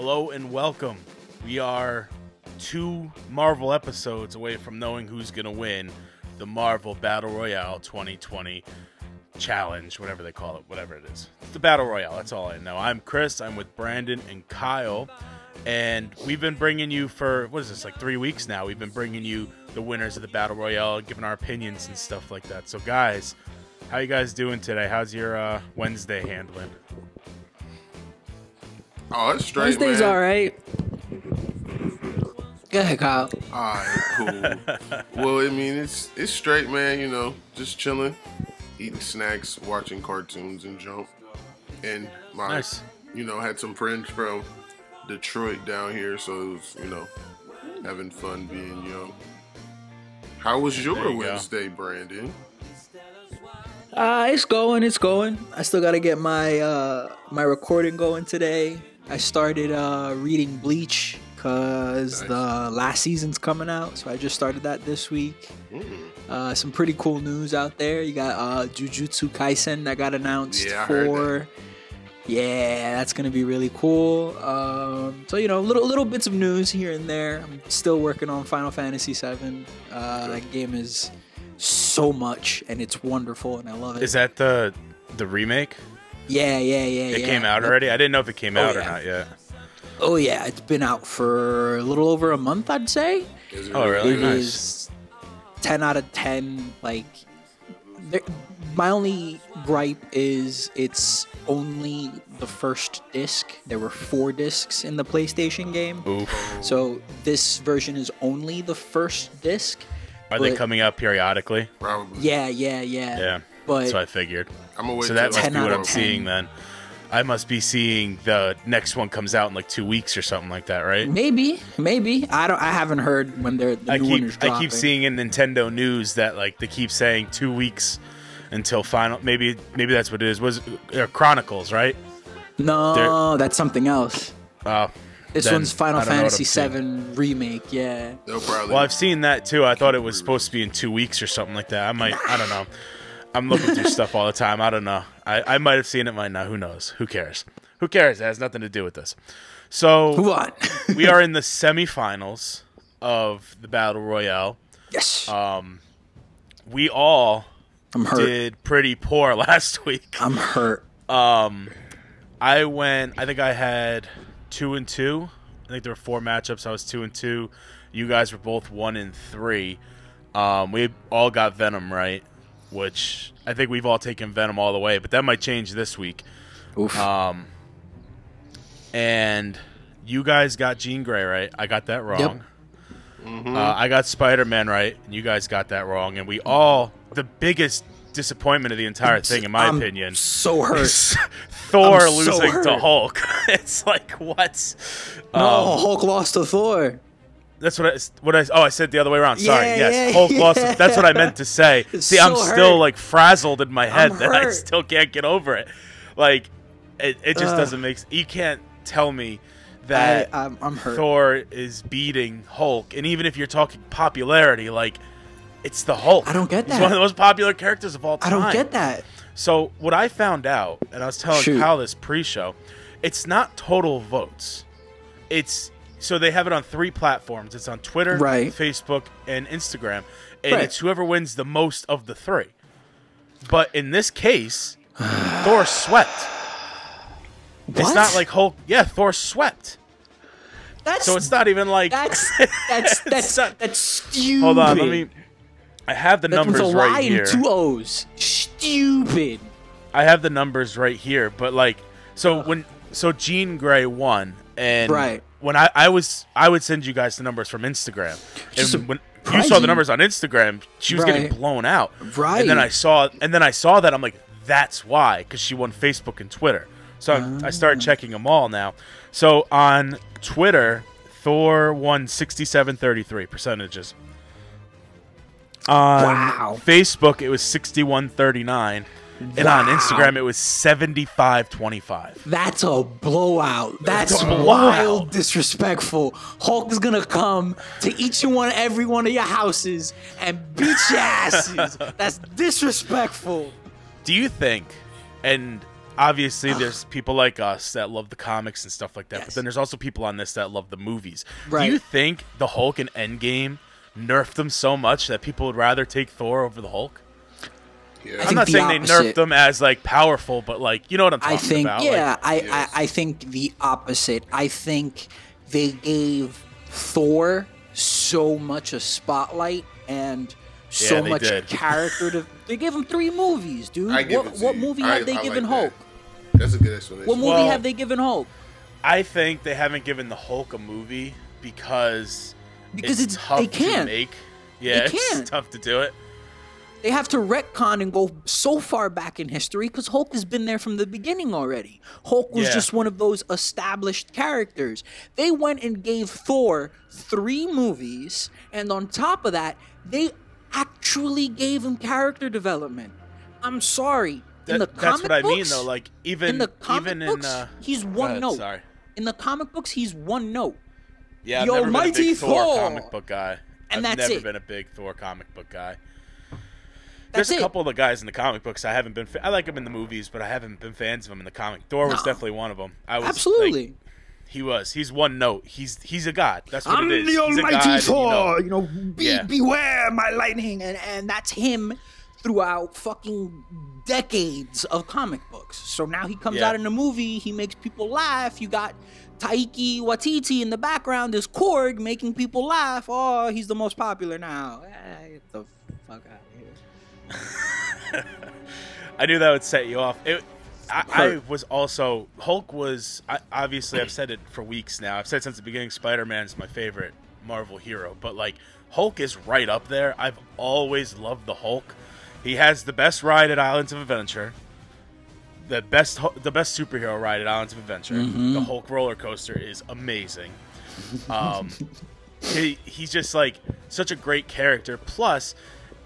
Hello and welcome. We are two Marvel episodes away from knowing who's going to win the Marvel Battle Royale 2020 challenge, whatever they call it, whatever it is. It's the Battle Royale, that's all I know. I'm Chris, I'm with Brandon and Kyle, and we've been bringing you for, what is this, like three weeks now? We've been bringing you the winners of the Battle Royale, giving our opinions and stuff like that. So, guys, how you guys doing today? How's your uh, Wednesday handling? Oh, it's straight, Wednesday's man. all right. Go ahead, Kyle. All right, cool. well, I mean, it's it's straight, man. You know, just chilling, eating snacks, watching cartoons, and jump. And my, Nice. you know, had some friends from Detroit down here, so it was, you know, having fun being young. How was your There you go. Wednesday, Brandon? Uh, it's going, it's going. I still gotta get my uh my recording going today. I started uh reading Bleach because Nice. the last season's coming out, so I just started that this week. Mm. Uh, some pretty cool news out there. You got uh Jujutsu Kaisen that got announced Yeah, for. Yeah, that's gonna be really cool. Um, so you know, little little bits of news here and there. I'm still working on Final Fantasy VII. Uh, that game is so much, and it's wonderful, and I love it. Is that the the remake? Yeah, yeah, yeah. It yeah. came out already. I didn't know if it came Oh, out or not yet. Oh yeah, it's been out for a little over a month, I'd say. Oh, really? It nice. is ten out of ten. Like, my only gripe is it's only the first disc. There were four discs in the PlayStation game, Oof. so this version is only the first disc. Are they coming out periodically? Probably. Yeah, yeah, yeah. Yeah. But That's what I figured. I'm gonna wait. So that must be what I'm 10. seeing then. I must be seeing the next one comes out in like two weeks or something like that, right? maybe, maybe I don't. I haven't heard when they're the I new keep one is I keep seeing in Nintendo news that like they keep saying two weeks until final. Maybe maybe that's what it is. Was uh, Chronicles right? No, that's something else. Uh, This then one's Final I don't know what Fantasy I'm. VII remake. Yeah. They'll probably. Well, I've seen that too. I thought it was supposed to be in two weeks or something like that. I might. I don't know. I'm looking through stuff all the time. I don't know. I, I might have seen it, might not. Who knows? Who cares? Who cares? It has nothing to do with this. So we are in the semifinals of the battle royale. yes. Um, We all did pretty poor last week. I'm hurt. Um, I went. I think I had two and two. I think there were four matchups. I was two and two. You guys were both one and three. Um, we all got Venom right, which I think we've all taken Venom all the way. But that might change this week. Oof. Um, and you guys got Jean Grey right. I got that wrong. Uh, I got Spider Man right, and you guys got that wrong. And we all the biggest disappointment of the entire thing, in my I'm opinion, so hurt. Thor I'm so losing to. Hulk. it's like what? no, Um, Hulk lost to Thor. That's what I what I oh I said the other way around. Sorry. Yeah, yes, yeah, Hulk lost. That's what I meant to say. It's See, I'm so still like frazzled in my head I'm that I still can't get over it. Like it, it just Ugh. doesn't make. You can't tell me that I, I'm, I'm hurt. Thor is beating Hulk, and even if you're talking popularity, like it's the Hulk. I don't get that. He's one of the most popular characters of all time. I don't get that. So what I found out, and I was telling Shoot. Kyle this pre-show, it's not total votes. It's so they have it on three platforms. It's on Twitter, Right. Facebook, and Instagram, and Right. it's whoever wins the most of the three. But in this case, Thor swept. What? It's not like Hulk. Yeah, Thor swept. that's So it's not even like. that's that's that's not- that's stupid. Hold on, let me. I have the That's with numbers a Y right here. two O's. Stupid. I have the numbers right here, but like, so when so Jean Grey won, and Right. When I I was I would send you guys the numbers from Instagram, Just and when you saw the numbers on Instagram, she was getting blown out, Right. And then I saw and then I saw that I'm like, that's why, because she won Facebook and Twitter. So I Ah. started checking them all now. So on Twitter, Thor won 67.33 percentages. On Wow. Facebook, it was 61.39. And on Instagram, it was 75.25. That's a blowout. That's a blowout. wild disrespectful. Hulk is gonna come to each and one every one of your houses and beat your asses. That's disrespectful. Do you think, and obviously there's people like us that love the comics and stuff like that, but then there's also people on this that love the movies. Right. Do you think the Hulk and Endgame nerfed them so much that people would rather take Thor over the Hulk? Yeah. I'm not the saying they nerfed them as like powerful, but like you know what I'm talking about. I think, about. yeah, Like, I, I, I think the opposite. I think they gave Thor so much a spotlight and so Yeah, much did. character. To, they gave him three movies, dude. I give what it to what you. movie I- have they I given like that. Hulk? That's a good explanation. What movie Well- have they given Hulk? I think they haven't given the Hulk a movie because Because it's it's- tough they to can't. make. Yeah, They can't. it's tough to do it. They have to retcon and go so far back in history because Hulk has been there from the beginning already. Hulk was Yeah. just one of those established characters. They went and gave Thor three movies, and on top of that, they actually gave him character development. I'm sorry. In the That- comic that's what I mean though. Like even in the comic even books, in uh, he's one ahead, note. Sorry. In the comic books, he's one note. Yeah, I've The never been a Almighty big Thor, Thor. comic book guy. And I've that's never it. been a big Thor comic book guy. That's There's a it. couple of the guys in the comic books I haven't been. Fa- I like them in the movies, but I haven't been fans of them in the comic. Thor was No. definitely one of them. I was like, Absolutely. he was. He's one note. He's he's a god. That's what I'm it is. the He's a Almighty god, and you Thor. know. You know, be, Yeah. beware my lightning, and and that's him throughout fucking decades of comic books. So now he comes Yeah. out in a movie, he makes people laugh. You got Taika Waititi in the background, this Korg making people laugh. Oh, he's the most popular now. Eh, get the fuck out of here. I knew that would set you off. It, I, I was also Hulk was I, obviously I've said it for weeks now. I've said since the beginning Spider Man is my favorite Marvel hero, but like Hulk is right up there. I've always loved the Hulk. He has the best ride at Islands of Adventure. The best the best superhero ride at Islands of Adventure. Mm-hmm. The Hulk roller coaster is amazing. Um, he, he's just like such a great character. Plus,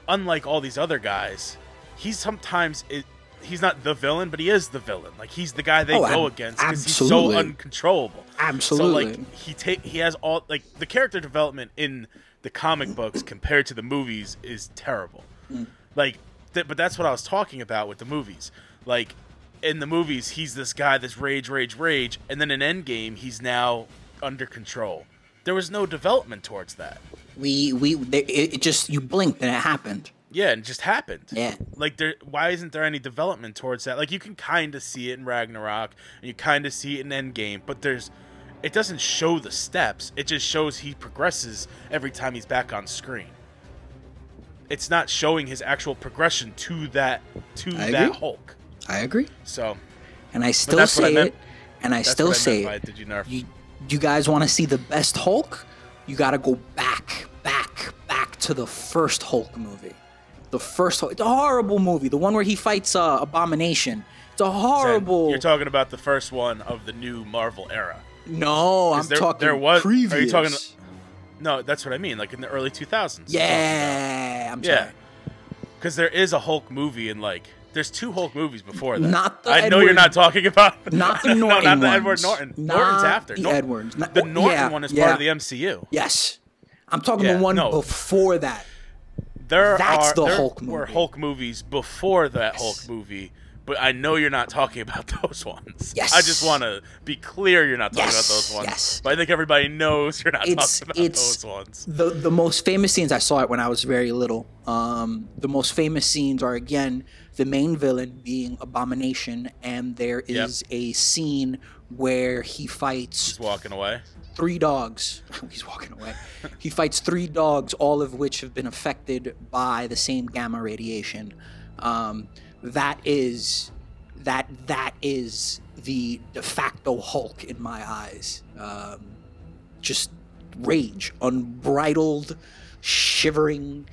unlike all these other guys, he's sometimes it, he's not the villain, but he is the villain. Like he's the guy they Oh, go ab- against because he's so uncontrollable. Absolutely. So like he take he has all like the character development in the comic books compared to the movies is terrible. Mm. Like, th- but that's what I was talking about with the movies. Like in the movies, he's this guy that's rage, rage, rage, and then in Endgame, he's now under control. There was no development towards that. We we they, it, it just you blinked and it happened. Yeah, and it just happened. Yeah. Like there why isn't there any development towards that? Like you can kind of see it in Ragnarok and you kind of see it in Endgame, but there's it doesn't show the steps. It just shows he progresses every time he's back on screen. It's not showing his actual progression to that to I that agree. Hulk. I agree. So And I still I say meant- it, and I that's still I say it. did you nerf? you you guys want to see the best Hulk? You got to go back, back, back to the first Hulk movie. The first Hulk. It's a horrible movie. The one where he fights uh, Abomination. It's a horrible. You're talking about the first one of the new Marvel era. no, I'm there- talking there was- are you talking- No, that's what I mean. Like in the early 2000s. yeah, I'm Yeah. Because there is a Hulk movie in like there's two Hulk movies before that. Not the I know you're not talking about Not the no, Norton not the ones. Edward Norton. Not Norton's after. the Nor- Edwards. Not- The Norton yeah, one is yeah. part of the MCU. Yes, I'm talking Yeah, the one no. before that. There That's are the there Hulk were movie. Hulk movies before that Yes. Hulk movie, but I know you're not talking about those ones. Yes. I just want to be clear you're not talking Yes, about those ones. yes. But I think everybody knows you're not It's- talking about those ones. the the most famous scenes I saw it when I was very little. Um, the most famous scenes are again the main villain being Abomination, and there is Yep. a scene where he fights Just walking away. three dogs. He's walking away. he fights three dogs, all of which have been affected by the same gamma radiation. Um, that is that that is the de facto Hulk in my eyes. Um, just rage, unbridled, shivering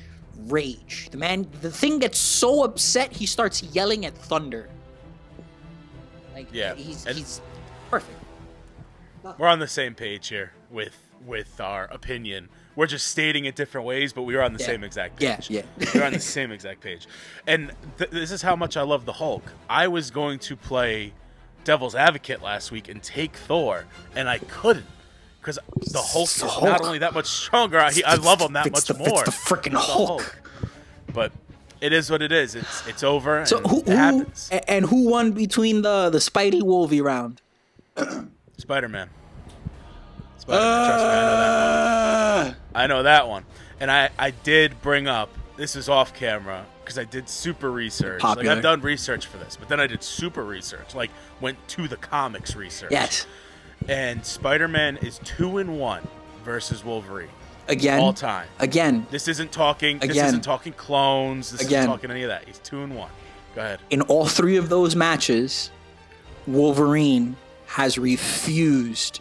rage. The man, the thing gets so upset he starts yelling at thunder. Like Yeah, he's he's perfect. We're on the same page here with with our opinion. We're just stating it different ways, but we are on the Yeah. same exact Yeah, page. yeah. We're on the same exact page. And th- this is how much I love the Hulk. I was going to play Devil's Advocate last week and take Thor, and I couldn't. Because the Hulk It's the is Hulk. not only that much stronger, I, I love him that It's much the- it's more. the freaking than Hulk. But It is what it is. It's it's over. So and who, it who and who won between the the Spidey Wolvie round? Spider Man. Spider Man. Trust me, I know that one. Uh. I know that one. And I I did bring up. This is off camera because I did super research. Popular. Like I've done research for this, but then I did super research. Like went to the comics research. Yes. And Spider Man is two and one versus Wolverine Again. all time. Again. This isn't talking. Again. This isn't talking clones. This Again. isn't talking any of that. He's two and one. Go ahead. In all three of those matches, Wolverine has refused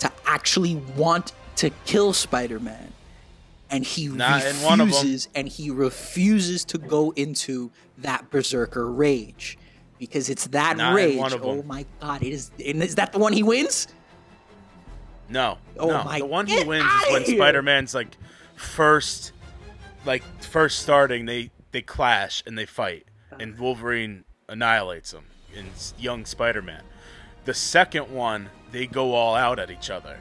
to actually want to kill Spider-Man. And he Not in one of 'em. refuses and he refuses to go into that berserker rage. Because it's that Not rage. one of 'em. Oh my god, it is and is that the one he wins? No. Oh no. my- The one he wins is when here. Spider Man's like first, like first starting. They they clash and they fight, and Wolverine annihilates him in young Spider Man. The second one, they go all out at each other,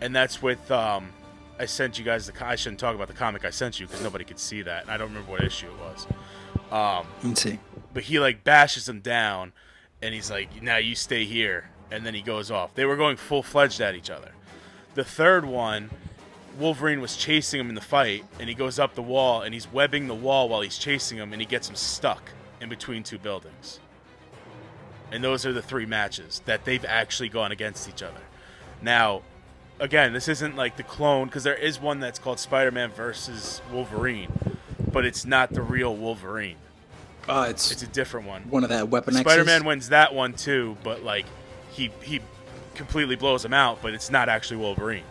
and that's with um. I sent you guys the. I shouldn't talk about the comic I sent you because nobody could see that, and I don't remember what issue it was. Um, Let's see. But he like bashes him down and he's like now you stay here. And then he goes off. They were going full-fledged at each other. The third one wolverine was chasing him in the fight and he goes up the wall and he's webbing the wall while he's chasing him and he gets him stuck in between two buildings. And those are the three matches that they've actually gone against each other. Now again this isn't like the clone because there is one that's called spider-man versus wolverine but it's not the real wolverine Uh, it's, it's a different one. one of that weapon Spider Man wins that one too, but like he he completely blows him out, but it's not actually Wolverine.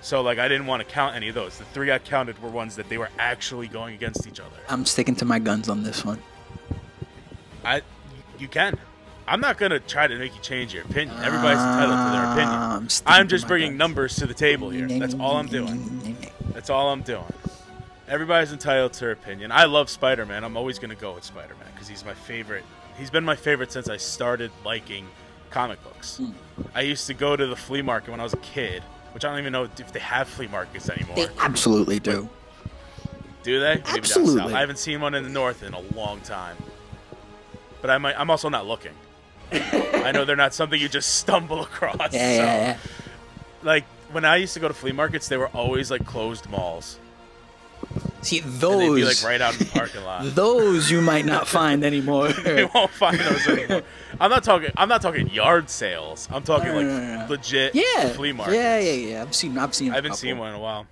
So like I didn't want to count any of those. The three I counted were ones that they were actually going against each other. I'm sticking to my guns on this one. I you can. I'm not gonna try to make you change your opinion. Everybody's entitled to their opinion. I'm sticking I'm to just my bringing guns. numbers to the table here. That's all I'm doing. That's all I'm doing. Everybody's entitled to their opinion. I love Spider Man. I'm always gonna go with Spider Man because he's my favorite. He's been my favorite since I started liking comic books. Hmm. I used to go to the flea market when I was a kid, which I don't even know if they have flea markets anymore. They absolutely do. Do they? Maybe Absolutely. I haven't seen one in the north in a long time. But I might, I'm also not looking. I know they're not something you just stumble across. Yeah, so, yeah, yeah. Like when I used to go to flea markets, they were always like closed malls. See they'd be like those. right out in the parking lot. Those you might not find anymore. you won't find those anymore. I'm not talking. I'm not talking yard sales. I'm talking like no. legit yeah, flea markets. yeah, yeah, yeah. I've seen, I've seen. I haven't couple. seen one in a while.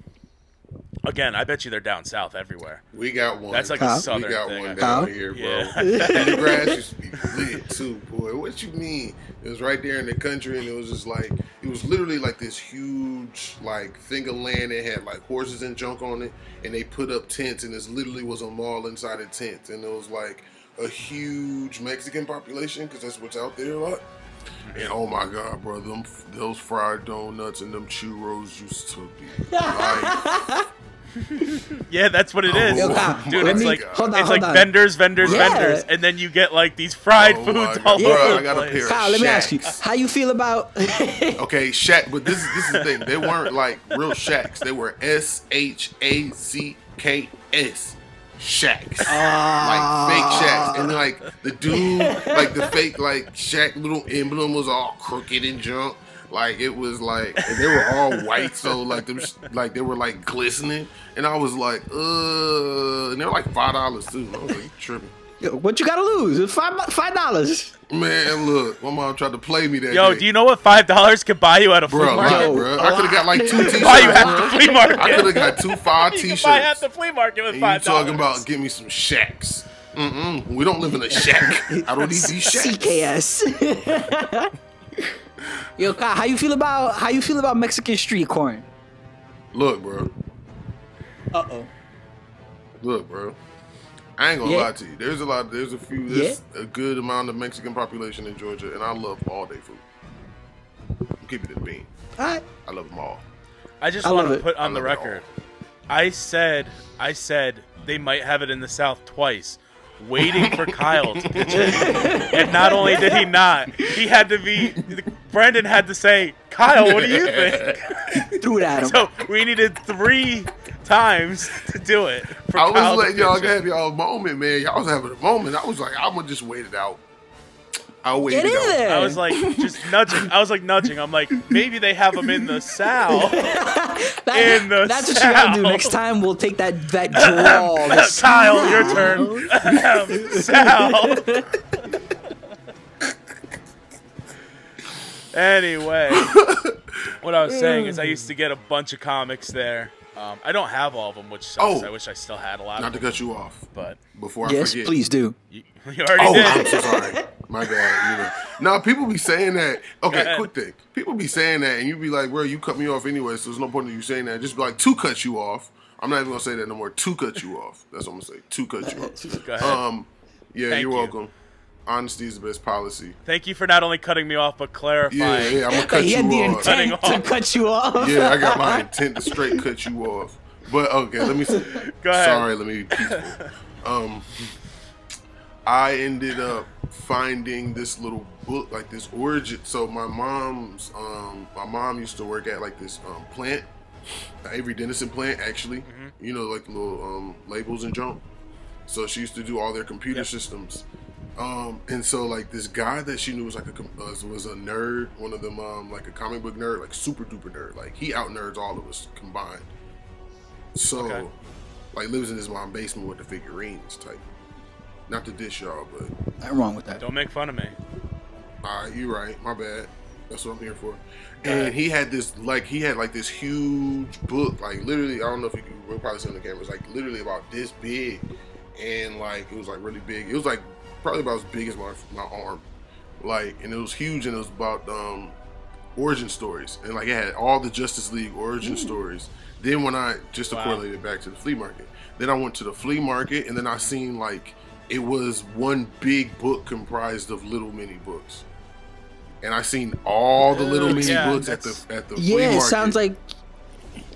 Again, I bet you they're down south everywhere. We got one. That's like Kyle? a We southern we got thing. I one think. Kyle? down here, bro. Yeah. and the grass used to be lit too, boy. What you mean? It was right there in the country, and it was just like it was literally like this huge like thing of land that had like horses and junk on it, and they put up tents, and this literally was a mall inside a tent, and it was like a huge Mexican population because that's what's out there a lot. And oh my god, bro, them those fried donuts and them churros used to be like Yeah, that's what it is, Yo, Kyle, dude. It's me- like hold on, it's hold like on. vendors, vendors, Yeah. vendors, and then you get like these fried Oh foods all God. over Bro, the I got a place. pair of Kyle, let me ask you, how you feel about? Okay, shack, but this this is the thing. They weren't like real shacks. They were S H A C K S shacks, ah. like fake shacks. And like the dude, like the fake like shack little emblem was all crooked and junk. Like it was like and they were all white, so like them sh- like they were like glistening. And I was like, uh, and they were like five dollars too. I was like, tripping. Yo, what you gotta lose? It's five five dollars. Man, look, my mom tried to play me that Yo, day. do you know what five dollars could buy you at a flea market? lie, Yo, bro. I could have got like two t-shirts. buy you at bro. the flea market. I could have got two five you t-shirts. can buy at the flea market with and you five dollars. talking about give me some shacks? Mm-mm. We don't live in a shack. I don't need these shacks. CKS. Yo, Kyle, how you feel about how you feel about Mexican street corn? Look, bro. Uh oh. Look, bro. I ain't gonna Yeah. lie to you. There's a lot. There's a few. There's a good amount of Mexican population in Georgia, and I love all day food. I'm keeping it a bean. All right. I love them all. I just want to put on the love it all. record. I said, I said they might have it in the South twice, waiting for Kyle to pitch it. And not only did he not, he had to be. Brandon had to say, Kyle, what do you think? Threw it at him. So we needed three times to do it. For I was Kyle letting y'all pitch it. have y'all a moment, man. Y'all was having a moment. I was like, I'm gonna just wait it out. I'll wait Get it in out. there. I was like just nudging. I was like nudging. I'm like maybe they have him in the Sal. That- in the that's what you gotta do. Next time we'll take that that draw. the Kyle, your turn. Sal. Anyway, what I was saying is I used to get a bunch of comics there. Um, I don't have all of them, which sucks. Oh. I wish I still had a lot of. Not of to them. cut you off But before I Yes, forget. please do. you, you already Oh, did. I'm so sorry. My bad. You know. Now people be saying that. Okay, ahead. quick thing. People be saying that, and you be like, "Well, you cut me off anyway, so there's no point in you saying that." Just be like, "To cut you off." I'm not even gonna say that no more. To cut you off. That's what I'm gonna say. To cut you off. Go ahead. Um, yeah, Thank you're you. welcome. Honesty is the best policy. Thank you for not only cutting me off, but clarifying. Yeah, yeah. I'm gonna cut he you had the off. Cutting intent to off. cut you off. Yeah, I got my intent to straight cut you off. But okay, let me. Go ahead. Sorry, let me be peaceful. Um, I ended up finding this little book, like this origin. So my mom's, um, my mom used to work at like this um, plant, the Avery Dennison plant, actually. Mm-hmm. You know, like little um, labels and junk. So she used to do all their computer Yep. systems. Um, and so like this guy that she knew was like a com- uh, was a nerd, one of them um, like a comic book nerd, like super duper nerd. Like he out nerds all of us combined. So Okay. like lives in his mom's basement with the figurines type. Not to dish y'all, but Nothing wrong with that. Don't make fun of me. all right, you're right. My bad. That's what I'm here for. And he had this like he had like this huge book, like literally. I don't know if you can. We'll probably see on the camera. It's like literally about this big, and like it was like really big. It was like probably about as big as my my arm, like, and it was huge. And it was about um origin stories, and like it had all the Justice League origin stories. Then when I just to Wow. correlate it back to the flea market, then I went to the flea market, and then I seen like it was one big book comprised of little mini books. And I seen all the little Uh, mini yeah, books at the at the flea Yeah, it sounds like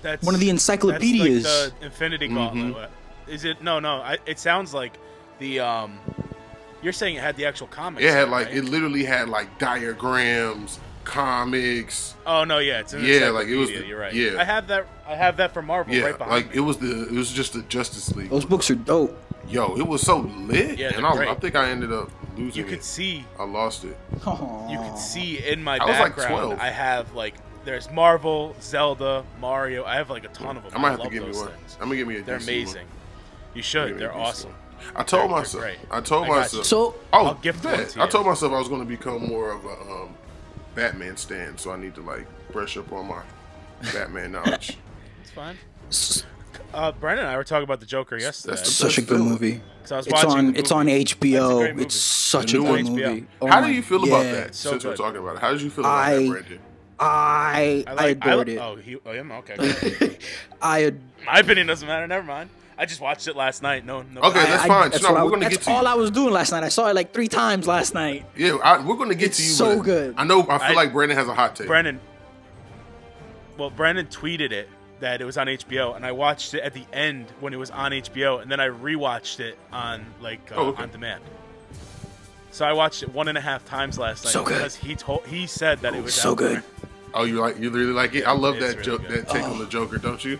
That's one of the That's encyclopedias. like the Infinity Gauntlet. Mm-hmm. Is it? No, no. I, it sounds like the. um You're saying it had the actual comics. it had like right? it literally had like diagrams, comics. Oh no, yeah, it's an Yeah, like, it was the- You're right. yeah. I have that. I have that for Marvel Yeah, right behind like me. it was the it was just the Justice League. Those books are dope. Yo, it was so lit, Yeah, and they're I, great. I think I ended up losing it. you could it. see. I lost it. You could see in my I was, like, 12. I have like. There's Marvel, Zelda, Mario. I have like a ton of them. I might have to give me one. things. I'm gonna give me a They're DC amazing. One. You should. They're awesome. one. I told They're- they're myself. great. I told I myself. you. So Oh, I'll gift one bet. to I told myself I was going to become more of a um, Batman stan, so I need to like brush up on my Batman knowledge. It's fine. Uh, Brandon and I were talking about the Joker yesterday. That's the such a good feeling. movie. So I was It's watching on. It's on. HBO. It's such a good movie. Oh How my- do you feel about that? so Since we're talking about it, how did you feel about I- that, Brandon? I I, I, adored I, it. Oh, he, oh, yeah, okay. I My opinion doesn't matter. Never mind. I just watched it last night. No, no. Okay, that's I- fine. That's, No, we're gonna that's get to all you. I was doing last night. I saw it like three times last night. Yeah, I, we're going to get It's to you. so good. I know. I feel I- like Brandon has a hot take. Brandon. Well, Brandon tweeted it that it was on HBO, and I watched it at the end when it was on HBO, and then I rewatched it on like uh, Oh, okay. on demand. So I watched it one and a half times last night So good. because he told he said that it was So good. there. Oh, you like you really like it? I love It's that really joke, good. that take Oh. on the Joker, don't you?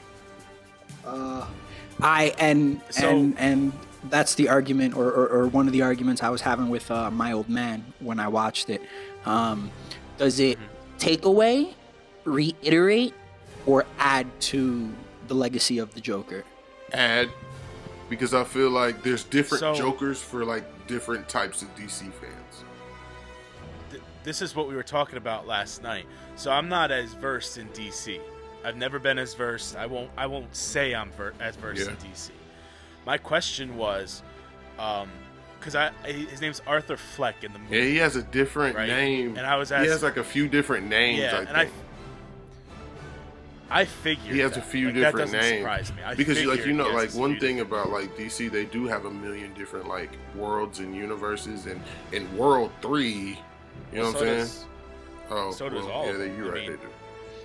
I and So- and and that's the argument, or, or, or one of the arguments I was having with uh, my old man when I watched it. Um, does it take away, reiterate, or add to the legacy of the Joker? Add because I feel like there's different So- Jokers for like different types of DC fans. Th- this is what we were talking about last night. So I'm not as versed in DC. I've never been as versed. I won't. I won't say I'm ver- as versed Yeah. in DC. My question was, um, because I I- his name's Arthur Fleck in the movie. Yeah, he has a different Right. name. And I was asking he has like a few different names. yeah, I and I, think. I figured he has that. a few Like, different names. surprise me. I because you like you know like one thing about like DC, they do have a million different like worlds and universes, and in World Three, you know Well, what so I'm saying? does- Oh, so does all yeah, you're I right. mean, they do.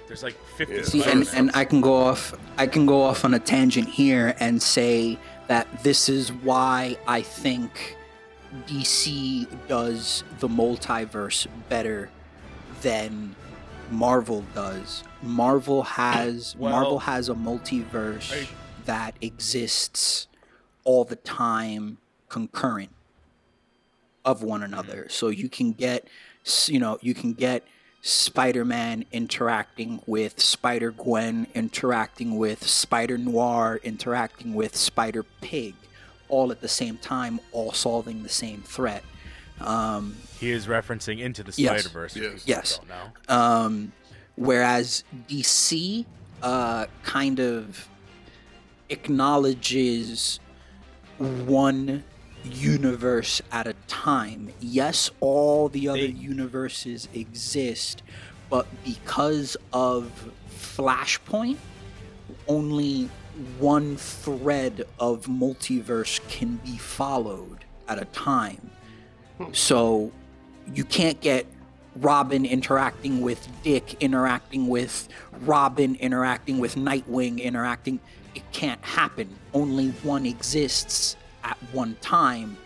There's like 50 Yeah. See, and, and I can go off. I can go off on a tangent here and say that this is why I think DC does the multiverse better than Marvel does. Marvel has Well- Marvel has a multiverse Are you- that exists all the time concurrent of one another. Mm-hmm. So you can get, you know, you can get Spider-Man interacting with Spider Gwen, interacting with Spider Noir, interacting with Spider Pig, all at the same time, all solving the same threat. Um, He is referencing into the Yes. Spider Verse. Yes. Yes. Don't know. um, whereas DC uh, kind of acknowledges one universe at a time. Yes, all the other They- universes exist, but because of Flashpoint, only one thread of multiverse can be followed at a time. Hmm. So you can't get Robin interacting with Dick, interacting with Robin, interacting with Nightwing, interacting. It can't happen. Only one exists at one time,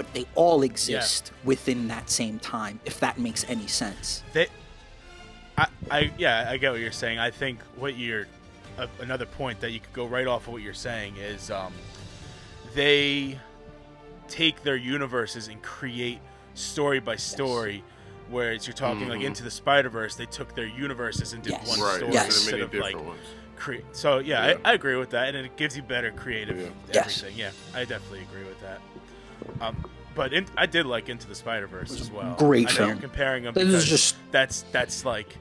but they all exist within that same time, if that makes any sense. They, I, I, yeah, I get what you're saying. I think what you're, uh, another point that you could go right off of what you're saying is, um, they take their universes and create story by story. Whereas you're talking like Mhm. into the Spider Verse, they took their universes and did Yes. one Right. story Yes. Instead many of like ones. create. So yeah, Yeah. I, I agree with that, and it gives you better creative Yeah. Yes. Yeah, I definitely agree with that. Um, but in, I did like Into the Spider Verse as well. great I know film. You're comparing them This is because just- that's that's like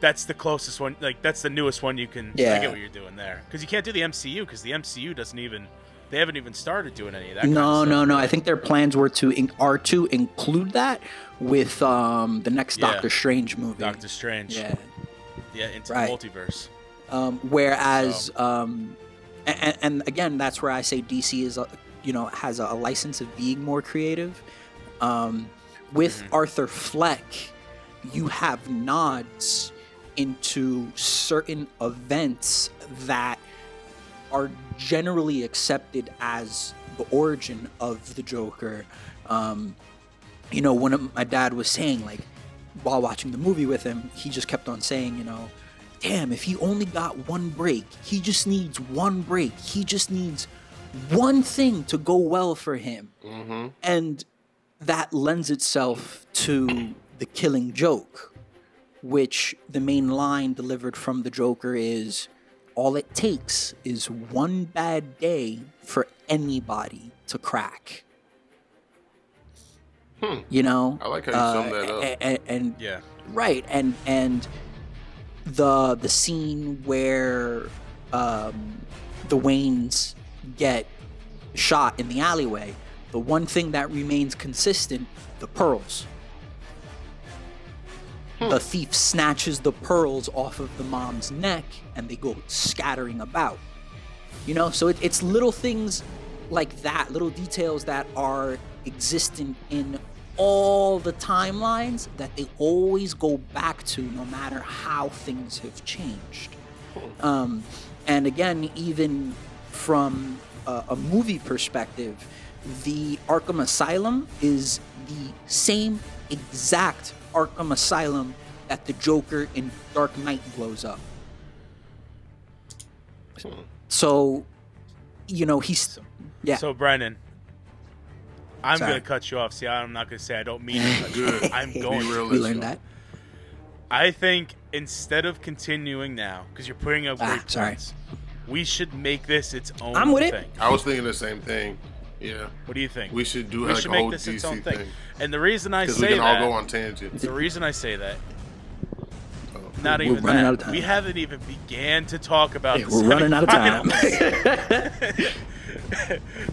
that's the closest one. Like that's the newest one you can. Yeah. I get what you're doing there because you can't do the MCU because the MCU doesn't even. They haven't even started doing any of that. kind No, of no, stuff. no. I think their plans were to in, are to include that with um, the next Yeah. Doctor Strange movie. Doctor Strange. Yeah. Yeah, into Right. the multiverse. Um, whereas, um, and, and again, that's where I say DC is, a, you know, has a, license of being more creative. Um, with Arthur Fleck, you have nods into certain events that are generally accepted as the origin of the Joker. Um, you know, when my dad was saying, like, while watching the movie with him, he just kept on saying, you know, damn, if he only got one break, he just needs one break. He just needs one thing to go well for him. Mm-hmm. And that lends itself to the killing joke, which the main line delivered from the Joker is all it takes is one bad day for anybody to crack. Hmm. You know? I like how you summed that uh, up. a- a- and Yeah. right and and the the scene where um, the Waynes get shot in the alleyway, the one thing that remains consistent, the pearls. The thief snatches the pearls off of the mom's neck and they go scattering about. You know, so it, it's little things like that, little details that are existent in all the timelines that they always go back to no matter how things have changed. Um, and again, even from a, a movie perspective, the Arkham Asylum is the same exact Arkham Asylum that the Joker in Dark Knight blows up. So, you know, he's yeah. So Brandon, I'm gonna cut you off. See, I'm not gonna say I don't mean to. cut you Good. off. I'm going. to. real. we learned that. I think instead of continuing now, because you're putting up Ah, great sorry. points, we should make this its own I'm with it. I was thinking the same thing. Yeah, What do you think? we should do We like should a make whole this its DC own thing. thing And the reason I because say we can that, all go on tangents. the reason I say that, Oh. not We're even running that, out of time. we haven't even began to talk about. Hey, the we're running out of time.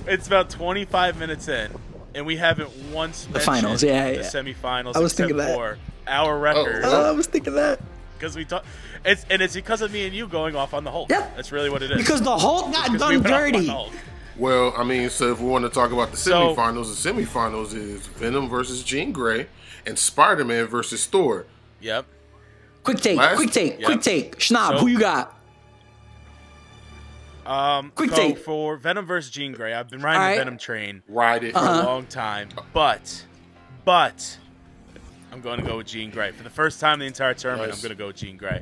it's about 25 minutes in, and we haven't once The mentioned finals, yeah, the yeah. semifinals. I was except thinking that. for our record. Oh. I was thinking that. Because we talk. It's and it's because of me and you going off on the Hulk. Yep. That's really what it is. Because the Hulk got Because we done went dirty. Well, I mean, so if we want to talk about the So- semifinals, the semifinals is Venom versus Jean Grey and Spider Man versus Thor. Yep. Quick take, Last- quick take, Yep. quick take. Schnob, So- who you got? Um, Quick so take. for Venom versus Jean Grey, I've been riding All the. Venom train Ride it. for Uh-huh. a long time, but but I'm going to go with Jean Grey for the first time in the entire tournament. Nice. I'm going to go with Jean Grey,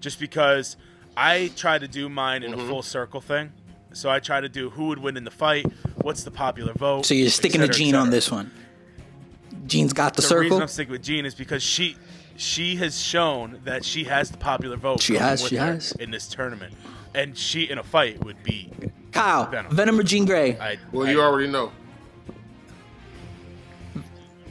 just because I try to do mine in Mm-hmm. a full circle thing. So I try to do who would win in the fight, what's the popular vote. So you're sticking to cetera, et Jean on this one. Jean's got the, The circle. reason I'm sticking with Jean is because she she has shown that she has the popular vote. She has, she has. in this tournament, and she in a fight would be. Kyle, Venom. Venom. or Jean Grey? I, Well, I, you already know.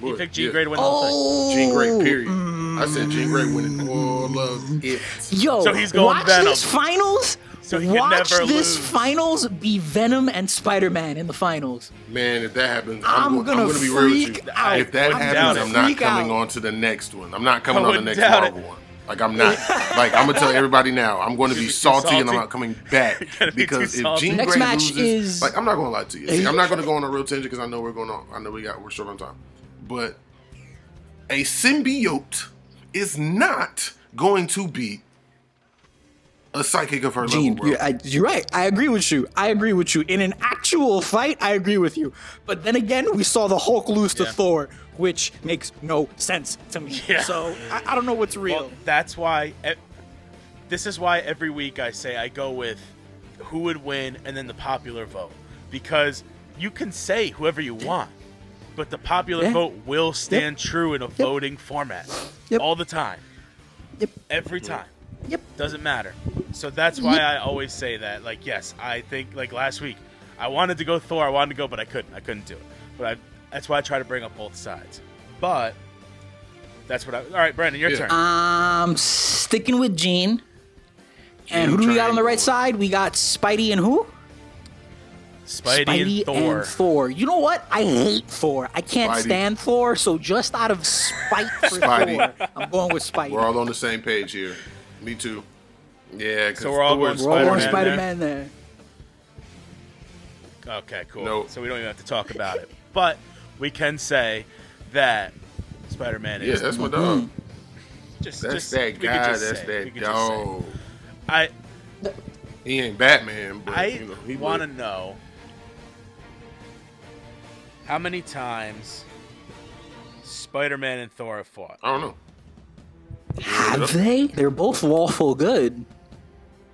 He What? picked Jean Yeah. Grey to win the whole thing. oh, Jean Grey, period. Mm. I said Jean Grey winning all of it. Yo, So he's going watch Venom. this finals. So he can watch never this lose. finals be Venom and Spider Man in the finals. Man, if that happens, I'm I'm, gonna I'm gonna be real with you. out. If that I'm happens, I'm not coming out. on to the next one. I'm not coming on the next doubt it. Marvel one. Like I'm not. like I'm gonna tell everybody now. I'm going to be You're salty, and I'm not coming back You're be because if salty. Jean Next Grey match loses, is- like I'm not gonna lie to you. See, I'm not gonna go on a real tangent because I know we're going on. I know we got we're short on time, but a symbiote is not going to be a psychic of her Jean, level, bro. you're, I, you're right. I agree with you. I agree with you. In an actual fight, I agree with you. But then again, we saw the Hulk lose to Thor, which makes no sense to me. Yeah. So I, I don't know what's real. Well, that's why. This is why every week I say I go with who would win and then the popular vote because you can say whoever you want, but the popular Yeah. vote will stand true in a voting format Yep. all the time, yep. every time. Yep. Doesn't matter. So that's why I always say that. Like, yes, I think like last week, I wanted to go Thor. I wanted to go, but I couldn't. I couldn't do it. But I, that's why I try to bring up both sides. But that's what I. All right, Brandon, your Yeah. turn. I'm sticking with Jean. And who do we got on the right side? We got Spidey and who? Spidey, and Thor. and Thor. You know what? I hate Thor. I can't Spidey. stand Thor. So just out of spite for Spidey. Thor, I'm going with Spidey. We're all on the same page here. Me too. Yeah, 'cause So we're all Thor's- going We're all going Spider-Man Spider-Man there. Okay, cool. No. So we don't even have to talk about it. But we can say that Spider-Man Yeah, is that's my dog. just That's just- that guy. just That's say, that could just say. dog. I He ain't Batman, but I you know, he want to know how many times Spider-Man and Thor have fought. I don't know. Have they? They're both lawful good.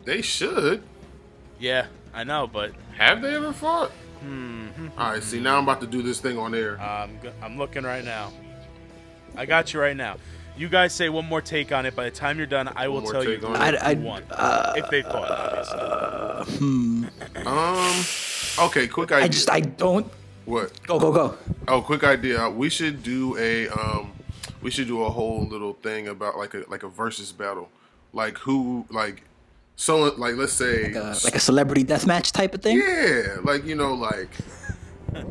They should. Yeah, I know, but Have they ever fought? Hmm. All right, see now I'm about to do this thing on air. I'm I'm looking right now. I got you right now. You guys say one more take on it. By the time you're done, I will One more tell you take who on it? I'd- won. I'd, if they fought, obviously. Um. Okay, quick idea. I just I don't what? go go go. Oh, quick idea. We should do a um. We should do a whole little thing about like a like a versus battle, like who like, so like let's say Uh, like a celebrity death match type of thing. Yeah, like you know, like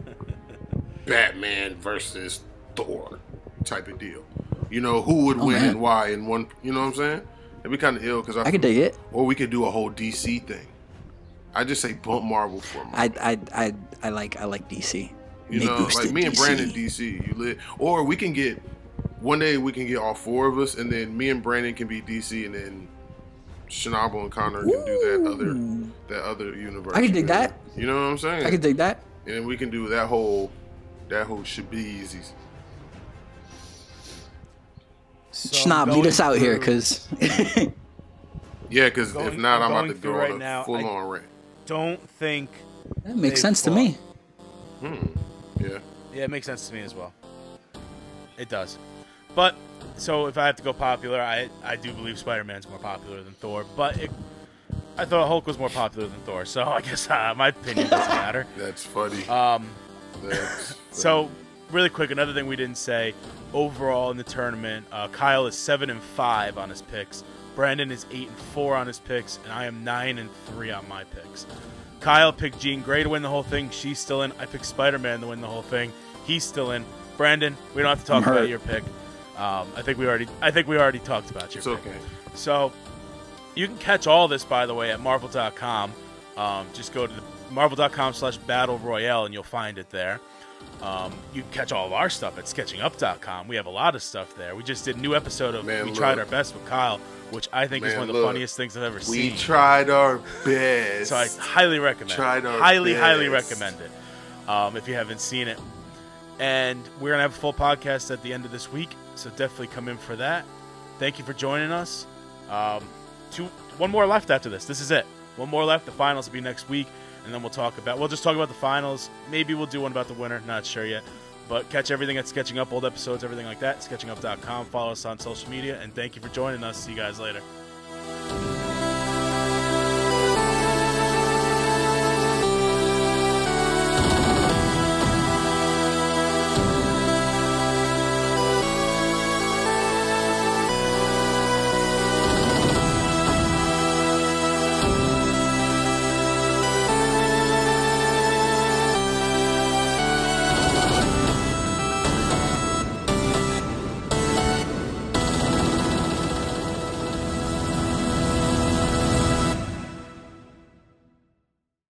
Batman versus Thor type of deal. You know, who would win Oh, man. and why and one. You know what I'm saying? It'd be kind of ill because I, I could dig it. or we could do a whole DC thing. I just say bump Marvel for me. I I I I like I like DC. You Nick know, like me and DC. Brandon DC. You lit, or we can get one day we can get all four of us, and then me and Brandon can be DC, and then Shinabo and Connor can do that other that other universe. I can dig that. You know what I'm saying? I can dig that. and then we can do that whole that whole shabeezies. So Schnob, going lead us out here, because Yeah, because if not, I'm about to go right on a now, full I- on rant. Don't think. that makes They sense to fought. me. Yeah, Yeah, it makes sense to me as well. It does. But so if I have to go popular, I I do believe Spider-Man's more popular than Thor. But it, I thought Hulk was more popular than Thor, so I guess uh, my opinion doesn't matter. that's funny. Um, That's so really quick, another thing we didn't say overall in the tournament, uh, Kyle is seven and five on his picks. Brandon is eight and four on his picks, and I am nine and three on my picks. Kyle picked Jean Grey to win the whole thing. She's still in. I picked Spider Man to win the whole thing. He's still in. Brandon, we don't have to talk I'm hurt. about your pick. Um, I think we already. I think we already talked about your it's pick. okay. So you can catch all this, by the way, at marvel.com. Um, just go to the marvel.com slash battle royale and you'll find it there. Um, you can catch all of our stuff at sketchingup.com. We have a lot of stuff there. We just did a new episode of Man, We Tried our best with Kyle, which I think is one of the look. funniest things I've ever We seen. We tried our best. so I highly recommend Tried it. our Highly, highly recommend it um, if you haven't seen it. And we're going to have a full podcast at the end of this week, so definitely come in for that. Thank you for joining us. Um, two, one more left after this. This is it. One more left. The finals will be next week, and then we'll talk about. We'll just talk about the finals. Maybe we'll do one about the winner. Not sure yet. But catch everything at Sketching Up, old episodes, everything like that. SketchingUp.com. Follow us on social media, and thank you for joining us. See you guys later.